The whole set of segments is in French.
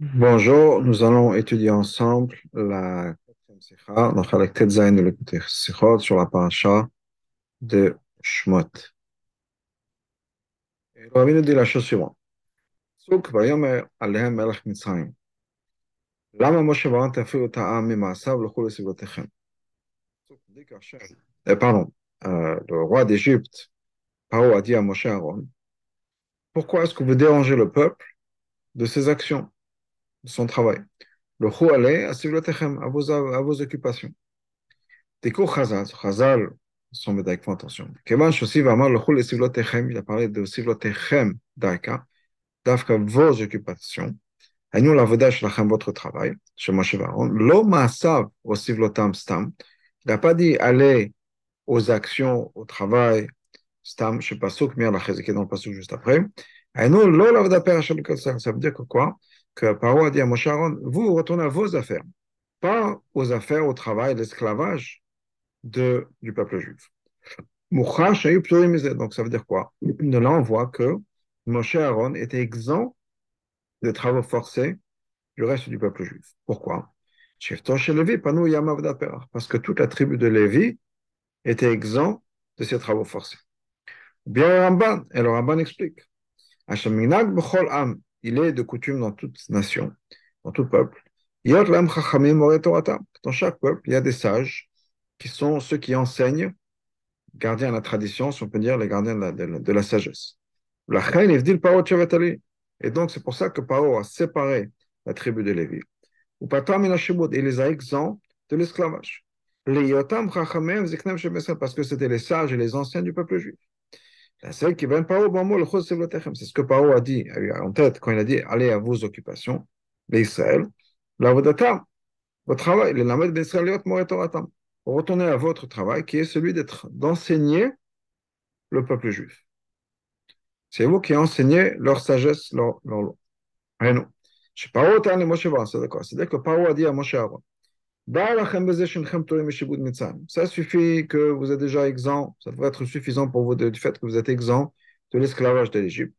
Bonjour, nous allons étudier ensemble la quatrième sikha, donc avec Tetzain de l'écouter sikhot sur la paracha de Shmot. Et le Rabbi nous dit la chose suivante. Souk vayomer alehem melech Mitzrayim. Lama Moshe varant tafiru ta'am mima'asav l'chol esivotechem. Souk dit qu'Hachem, euh, pardon, euh, le roi d'Égypte, Paro a dit à Moshe Aaron, pourquoi est-ce que vous dérangez le peuple de ses actions, son travail? Le chou allait à vos, à vos occupations. Teko Chazal, Chazal, son médaille, attention. Il a parlé de vos occupations. Votre travail, chez Moshe Varon. Il n'a pas dit aller aux actions, au travail, je souk mir dans le juste après. Ça veut dire quoi? Que Paro a dit à Moshe Aaron, vous retournez à vos affaires, pas aux affaires, au travail, l'esclavage du peuple juif. Donc ça veut dire quoi? De là, on voit que Moshe Aaron était exempt de travaux forcés du reste du peuple juif. Pourquoi? Parce que toute la tribu de Lévi était exempt de ces travaux forcés. Bien le Ramban, et le Ramban explique. Il est de coutume dans toute nation, dans tout peuple. Dans chaque peuple, il y a des sages qui sont ceux qui enseignent, gardiens de la tradition, si on peut dire les gardiens de la, de la, de la sagesse. Et donc, c'est pour ça que Paro a séparé la tribu de Lévi. Et les a exempts de l'esclavage. Parce que c'était les sages et les anciens du peuple juif. C'est ce que Paro a dit en tête quand il a dit allez à vos occupations, les Israël, votre travail, les lamed d'Israël, retournez à votre travail qui est celui d'être d'enseigner le peuple juif. C'est vous qui enseignez leur sagesse, leur, loi. Et. C'est-à-dire que Paro a dit à Moshe Aaron, ça suffit que vous êtes déjà exempt, ça devrait être suffisant pour vous du fait que vous êtes exempt de l'esclavage de l'Égypte.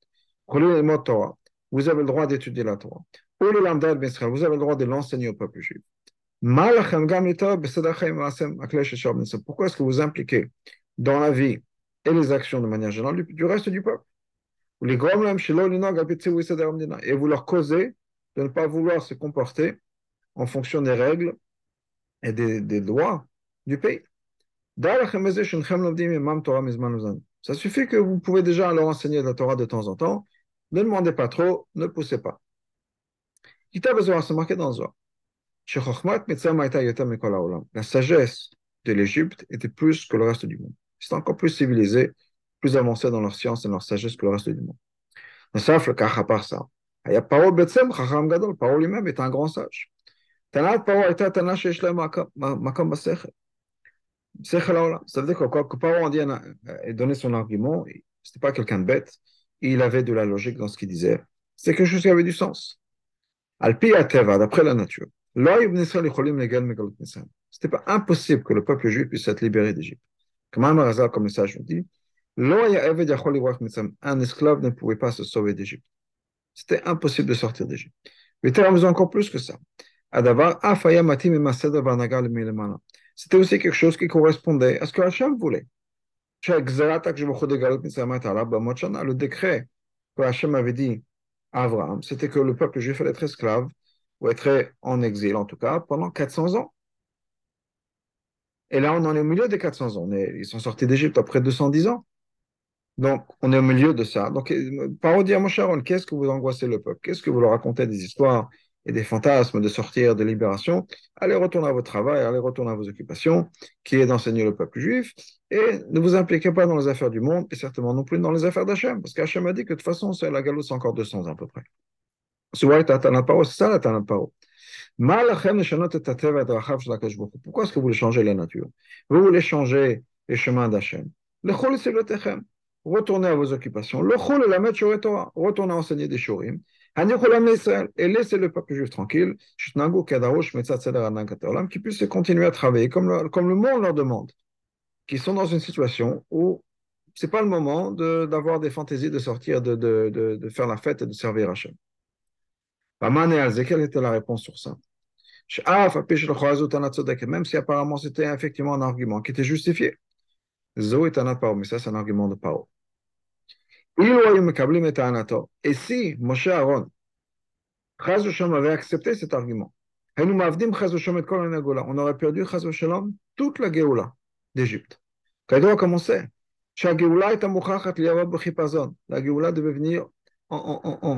Vous avez le droit d'étudier la Torah. Vous avez le droit de l'enseigner au peuple juif. Pourquoi est-ce que vous impliquez dans la vie et les actions de manière générale du reste du peuple? Et vous leur causez de ne pas vouloir se comporter en fonction des règles et des, des lois du pays. Ça suffit que vous pouvez déjà leur enseigner la Torah de temps en temps. Ne demandez pas trop, ne poussez pas. C'est marqué dans Zohar. La sagesse de l'Égypte était plus que le reste du monde. C'est encore plus civilisé plus avancés dans leur science et leur sagesse que le reste du monde. à part ça, il y a Paro Betsem, Chacham Gadol. Paro lui-même est un grand sage. Ça veut dire que quand Paro a donné son argument, c'était pas quelqu'un de bête, il avait de la logique dans ce qu'il disait. C'est quelque chose qui avait du sens. Alpi Ateva, d'après la nature. C'était pas impossible que le peuple juif puisse être libéré d'Égypte. Comme un comme le dit, un esclave ne pouvait pas se sauver d'Égypte. C'était impossible de sortir d'Égypte. Mais encore plus que ça. C'était aussi quelque chose qui correspondait à ce que Hachem voulait. Le décret que Hachem avait dit à Abraham, c'était que le peuple juif allait être esclave, ou être en exil en tout cas, pendant 400 ans. Et là, on en est au milieu des 400 ans. ils sont sortis d'Égypte après 210 ans. Donc, on est au milieu de ça. Donc, parodie à mon Sharon, qu'est-ce que vous angoissez le peuple Qu'est-ce que vous leur racontez des histoires et des fantasmes de sortir, de libération Allez retourner à votre travail, allez retourner à vos occupations, qui est d'enseigner le peuple juif, et ne vous impliquez pas dans les affaires du monde, et certainement non plus dans les affaires d'Hachem, parce qu'Hachem a dit que de toute façon, c'est la galoute, c'est encore 200 ans à peu près. C'est ça la. Pourquoi est-ce que vous voulez changer la nature Vous voulez changer les chemins d'Hachem retournez à vos occupations. Retournez à enseigner des shurim. Et laissez le peuple juif tranquille, qui puisse continuer à travailler comme le, comme le monde leur demande, qui sont dans une situation où ce n'est pas le moment d'avoir des fantaisies de sortir, de, de, de, faire la fête et de servir Hachem. Quelle était la réponse sur ça même si apparemment c'était effectivement un argument qui était justifié. Mais ça c'est un argument de Et si Moshe Aaron avait accepté cet argument, on aurait perdu toute la Géoula d'Égypte. On sait, la Géoula devait venir en,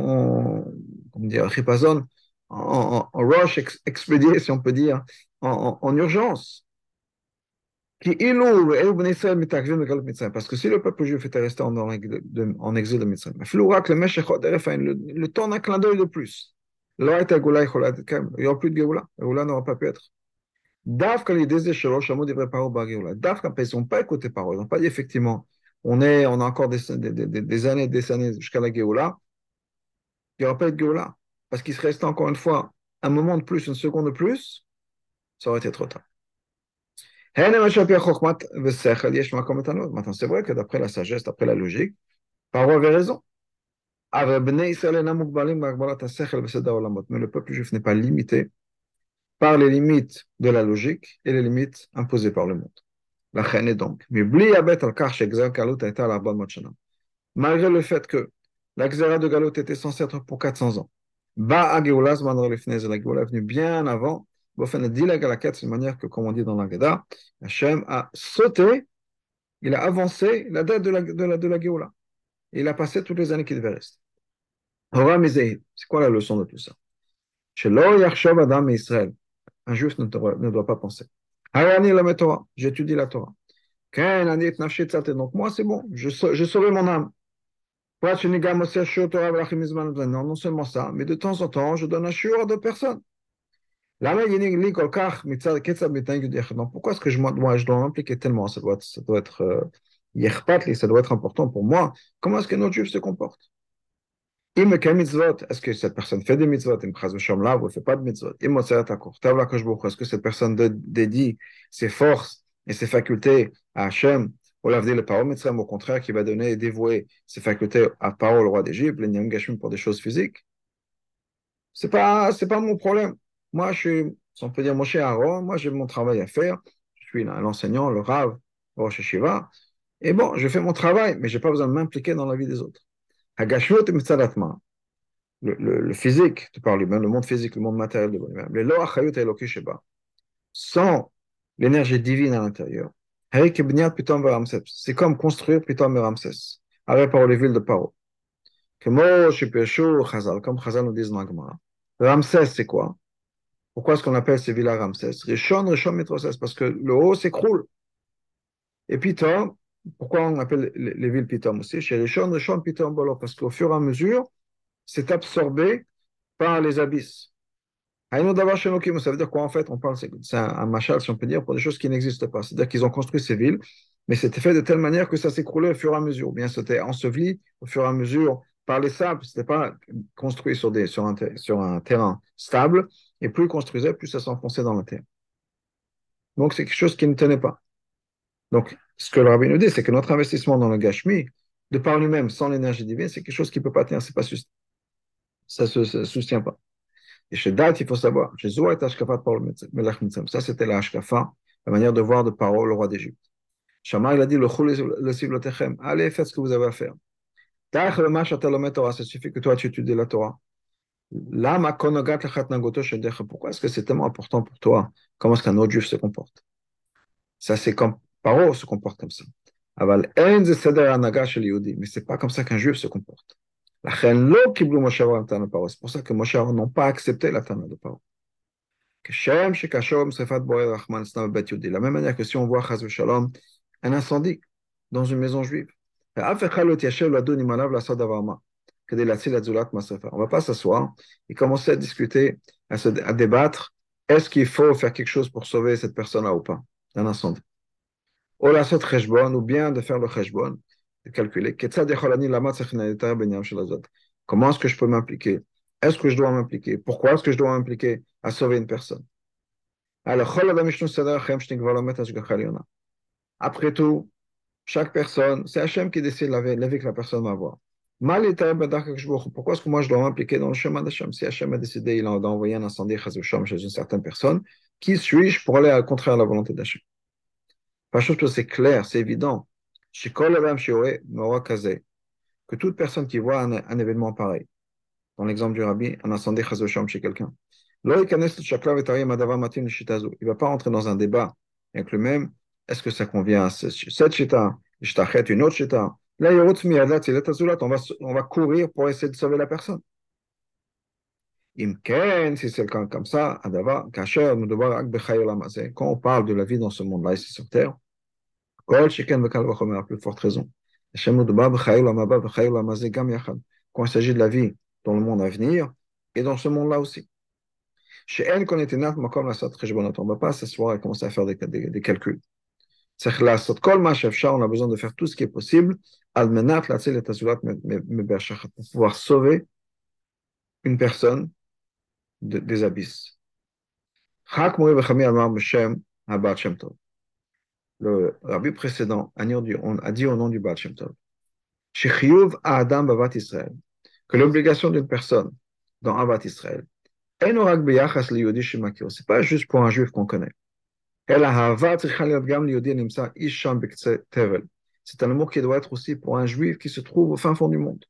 rush si on peut dire, en urgence. Parce que si le peuple juif était resté en, exil de Mitzrayim, le, temps d'un clin d'œil de plus. Il n'y aura plus de Géoula. Géoula n'aura pas pu être. Ils n'ont pas écouté parole, ils n'ont pas dit effectivement, on, est, on a encore des, des, des, années, des années jusqu'à la Géoula, il n'y aura pas de Géoula parce qu'il serait resté encore une fois un moment de plus, une seconde de plus, ça aurait été trop tard. Maintenant, c'est vrai que d'après la sagesse, d'après la logique, Paro avait raison. Mais le peuple juif n'est pas limité par les limites de la logique et les limites imposées par le monde. La reine est donc. Malgré le fait que la de Galot était censée être pour 400 ans, la Géoula est venue bien avant. C'est une manière que, comme on dit dans l'Agada, Hachem a sauté, il a avancé la date de la, de la, la Géoula. Il a passé toutes les années qui devaient rester. C'est quoi la leçon de tout ça? Adam Israël. Un juif ne, doit pas penser. J'étudie la Torah. Donc moi, c'est bon, je, je sauvé mon âme. Non, non seulement ça, mais de temps en temps, je donne un shiur à d'autres personnes. Pourquoi est-ce que je, dois m'impliquer tellement Ça doit être, important pour moi? Comment est-ce que notre juif se comporte est-ce que cette personne fait des mitzvot? Ou ne fait pas de mitzvot? Est-ce que cette personne dédie ses forces et ses facultés à Hachem au contraire, qui va donner et dévouer ses facultés à parole au roi d'Égypte, pour des choses physiques? Pas, c'est pas mon problème. Moi, je suis, on peut dire, mon cher Aaron, moi, j'ai mon travail à faire. Je suis l'enseignant, le Rav, le Rosh Shiva. Et bon, je fais mon travail, mais j'ai pas besoin de m'impliquer dans la vie des autres. Le, le, le physique, tu parles lui-même, le monde physique, le monde matériel de lui-même. Le sans l'énergie divine à l'intérieur, c'est comme construire Pitom Ramsès, avec par les villes de Paro. Comme Chazal nous dit dans Ramsès, c'est quoi? Pourquoi est-ce qu'on appelle ces villas Ramsès? Rishon, Rishon, Mitroses, parce que le haut s'écroule. Et Pitom, pourquoi on appelle les villes Pitom aussi? Chez Rishon, Rishon, Pitom, Bolo, parce qu'au fur et à mesure, c'est absorbé par les abysses. Ça veut dire quoi en fait? On parle, c'est un, machal, si on peut dire, pour des choses qui n'existent pas. C'est-à-dire qu'ils ont construit ces villes, mais c'était fait de telle manière que ça s'écroulait au fur et à mesure. Bien c'était enseveli au fur et à mesure par les sables. C'était pas construit sur, des, sur, un, sur un terrain stable. Et plus ils construisaient, plus ça s'enfonçait dans la terre. Donc c'est quelque chose qui ne tenait pas. Donc ce que le rabbin nous dit, c'est que notre investissement dans le Gashmi, de par lui-même, sans l'énergie divine, c'est quelque chose qui ne peut pas tenir. C'est pas, ça ne se soutient pas. Et chez Dat, il faut savoir, ça c'était la la manière de voir de parole le roi d'Égypte. Shama, il a dit, le allez, faites ce que vous avez à faire. Ça suffit que toi tu étudies la Torah. Pourquoi est-ce que c'est tellement important pour toi Comment est-ce qu'un autre juif se comporte Ça, c'est comme Paro se comporte comme ça. Mais c'est pas comme ça qu'un juif se comporte. C'est pour ça que Moshe n'ont pas accepté la Tana de Paro. De la même manière que si on voit un incendie dans une maison juive, on ne va pas s'asseoir et commencer à discuter, à, se, à débattre, est-ce qu'il faut faire quelque chose pour sauver cette personne-là ou pas, d'un incendie. Ou bien de faire le cheshbon, de calculer. Comment est-ce que je peux m'impliquer? Est-ce que je dois m'impliquer? Pourquoi est-ce que je dois m'impliquer à sauver une personne? Après tout, chaque personne, c'est Hachem qui décide la vie, que la personne va avoir. Pourquoi est-ce que moi je dois m'impliquer dans le chemin d'Hachem? Si Hachem a décidé, il a envoyé un incendie chez une certaine personne, qui suis-je pour aller à contraire à la volonté d'Hachem? Que c'est clair, c'est évident. Que toute personne qui voit un, un événement pareil, dans l'exemple du rabbi, un incendie chez quelqu'un, il ne va pas rentrer dans un débat avec le même, est-ce que ça convient à cette chita, une autre chita. Là, on va, on va courir pour essayer de sauver la personne. Si c'est le cas comme ça, quand on parle de la vie dans ce monde-là, ici sur Terre, quand il s'agit de la vie dans le monde à venir et dans ce monde-là aussi. Chez elle, on ne va pas s'asseoir et commencer à faire des, des calculs. On a besoin de faire tout ce qui est possible pour pouvoir sauver une personne de, des abysses. Le rabbi précédent a dit, au nom du Baal Shem Tov Adam Bavat Israël que l'obligation d'une personne dans Avat Israël c'est pas juste pour un juif qu'on connaît. C'est un amour qui doit être aussi pour un juif qui se trouve au fin fond du monde.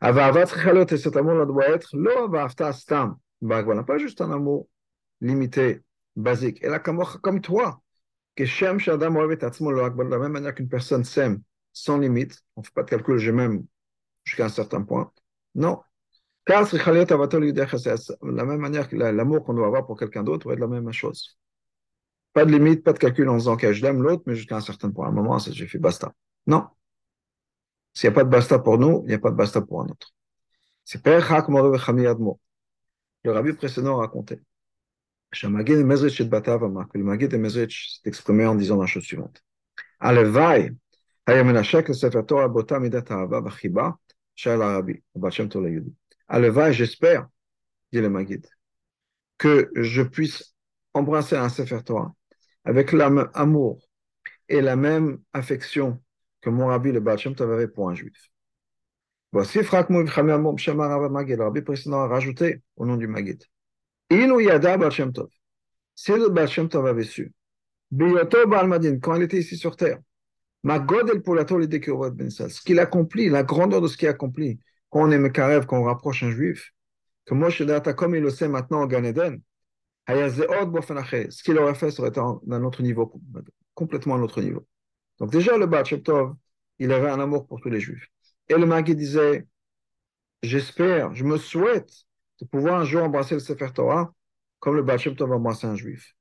Et cet amour doit être pas juste un amour limité, basique. Elle a comme toi. Que de la même manière qu'une personne s'aime sans limite, on ne fait pas de calcul, je m'aime jusqu'à un certain point. Non, de la même manière que l'amour qu'on doit avoir pour quelqu'un d'autre doit être la même chose. Pas de limite, pas de calcul en disant que je l'aime l'autre, mais jusqu'à un certain point. À un moment, j'ai fait basta. Non. S'il n'y a pas de basta pour nous, il n'y a pas de basta pour un autre. C'est Le rabbi précédent racontait. Le Magid de Mezrich s'est exprimé en disant la chose suivante. Alevai, Hayamenachek le Sefer Torah Bota Bachiba, Shal Arabi, Bachem Tola Yudi. Aleva, j'espère, dit le Maguide, que je puisse embrasser un Sefer Torah avec l'amour et la même affection que mon rabbi le Baal Shem Tov avait pour un juif. Voici Frakmou Le rabbi précédent a rajouté au nom du Maguide. Inu Yada Baal Shem Tov. Si le Baal Shem Tov avait su, Biyoto Baal Madin, quand il était ici sur terre, Ma God el Polato Ben ce qu'il accomplit, la grandeur de ce qu'il accomplit, quand on est Mekarev, quand on rapproche un juif, que Moshe Data, comme il le sait maintenant au Gan Eden, ce qu'il aurait fait serait d'un autre niveau, complètement un autre niveau. Donc déjà, le Baal il avait un amour pour tous les juifs. Et le Magui disait, j'espère, je me souhaite de pouvoir un jour embrasser le Sefer Torah comme le Baal embrassé un juif.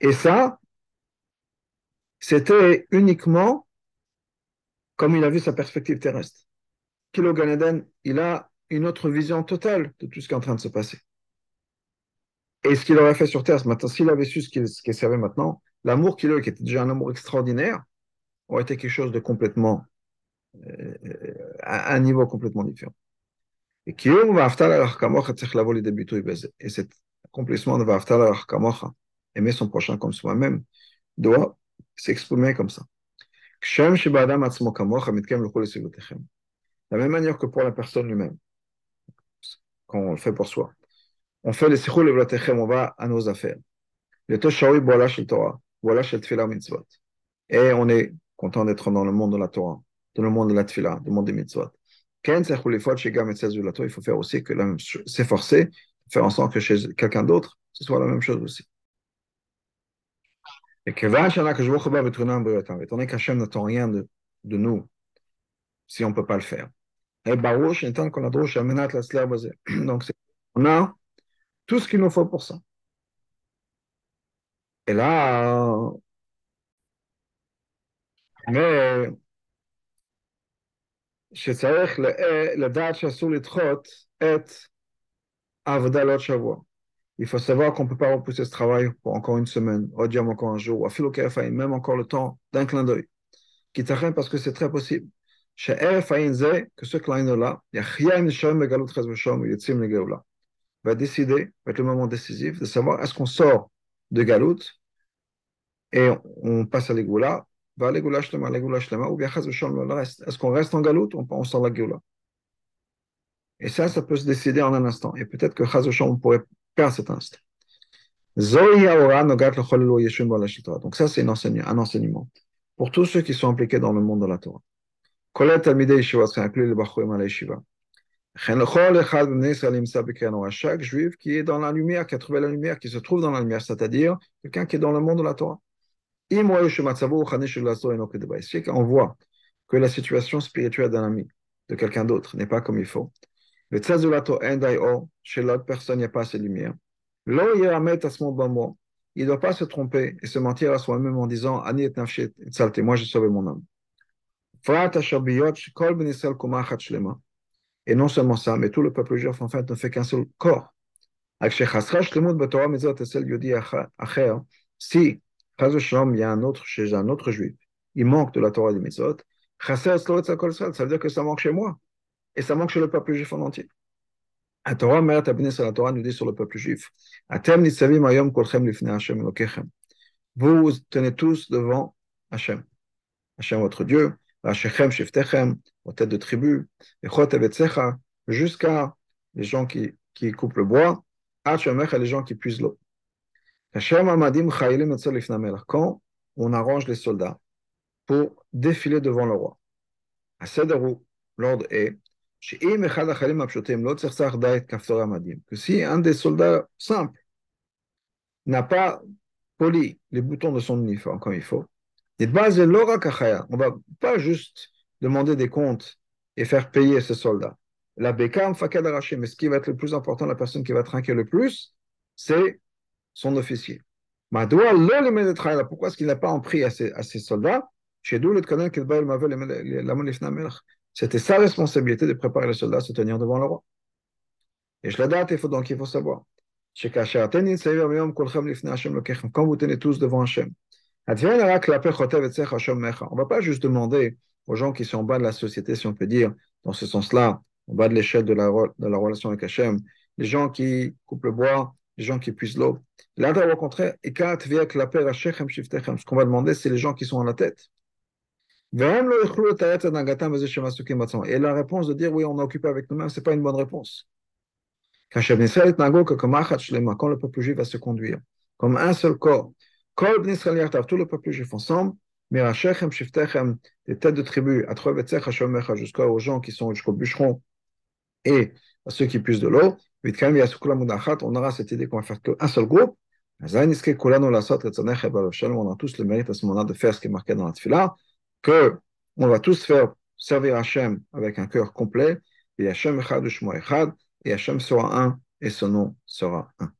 Et ça, c'était uniquement comme il a vu sa perspective terrestre. Kilo Ganeden, il a une autre vision totale de tout ce qui est en train de se passer. Et ce qu'il aurait fait sur Terre, maintenant, s'il avait su ce qu'il savait maintenant, l'amour qu'il a, qui était déjà un amour extraordinaire, aurait été quelque chose de complètement, euh, à un niveau complètement différent. Et et cet accomplissement de Vaftal al aimer son prochain comme soi-même, doit s'exprimer comme ça la même manière que pour la personne lui-même, quand on le fait pour soi. On fait les sikhul et on va à nos affaires. Le. Et on est content d'être dans le monde de la Torah, dans le monde de la dans le monde des mitzvot. Il faut faire aussi que s'efforcer, faire en sorte que chez quelqu'un d'autre, ce soit la même chose aussi. Et que étant donné qu'Hachem n'attend rien de, nous si on ne peut pas le faire. Donc, on a tout ce qu'il nous faut pour ça. Et là, mais שצריך לדעת שאסור לדחות את העבודה לעוד שבוע. Il faut savoir qu'on ne peut pas repousser ce travail pour encore une semaine, ou dire encore un jour, ou même encore le temps d'un clin d'œil. Qui parce que c'est très possible que ce clin-là, va décider, va être le moment décisif de savoir est-ce qu'on sort de Galout et on passe à l'Egoula, va à l'Egoula Shlema, l'Egoula Shlema, ou bien est-ce qu'on reste en Galout ou on sort de la. Et ça, ça peut se décider en un instant. Et peut-être que Chazoshan, on pourrait perdre cet instant. Donc ça, c'est un enseignement. Pour tous ceux qui sont impliqués dans le monde de la Torah. Chaque juif qui est dans la lumière, qui a trouvé la lumière, qui se trouve dans la lumière, c'est-à-dire quelqu'un qui est dans le monde de la Torah. On voit que la situation spirituelle d'un ami, de quelqu'un d'autre, n'est pas comme il faut? Chez l'autre personne, il n'y a pas assez de lumière. Il ne doit pas se tromper et se mentir à soi-même en disant Moi, j'ai sauvé mon âme. Et non seulement ça, mais tout le peuple juif en fait ne fait qu'un seul corps. Si, il y a un autre chez un autre juif, il manque de la Torah des Mitzvot, ça veut dire que ça manque chez moi et ça manque chez le peuple juif en entier. La Torah, la Torah nous dit sur le peuple juif Vous tenez tous devant Hachem. Hachem, votre Dieu, Hachem, Shiftechem, vos têtes de tribu, jusqu'à les gens qui, qui coupent le bois, les gens qui puisent l'eau. Quand on arrange les soldats pour défiler devant le roi, l'ordre est que si un des soldats simples n'a pas poli les boutons de son uniforme comme il faut, on va pas juste demander des comptes et faire payer ce soldat. La bekam fakad mais ce qui va être le plus important, la personne qui va trinquer le plus, c'est son officier. Pourquoi est-ce qu'il n'a pas en à ses, à ses soldats? C'était sa responsabilité de préparer les soldats à se tenir devant le roi. Et je la date, il faut donc il faut savoir. Quand vous tenez tous devant Hachem, on ne va pas juste demander aux gens qui sont en bas de la société, si on peut dire, dans ce sens-là, en bas de l'échelle de la, de la relation avec Hachem, les gens qui coupent le bois, les gens qui puisent l'eau. Là, au contraire, ce qu'on va demander, c'est les gens qui sont à la tête. Et la réponse de dire oui, on est occupé avec nous-mêmes, ce n'est pas une bonne réponse. Quand le peuple juif va se conduire comme un seul corps, tout le peuple juif ensemble, mais à les têtes de tribu, à jusqu'aux gens qui sont jusqu'au bûcheron et à ceux qui puissent de l'eau, on aura cette idée qu'on va faire qu'un seul groupe. On a tous le mérite à ce moment-là de faire ce qui est marqué dans la tefillah, que on va tous faire servir Hachem avec un cœur complet, et Hachem Echad, et Hachem sera un, et son nom sera un.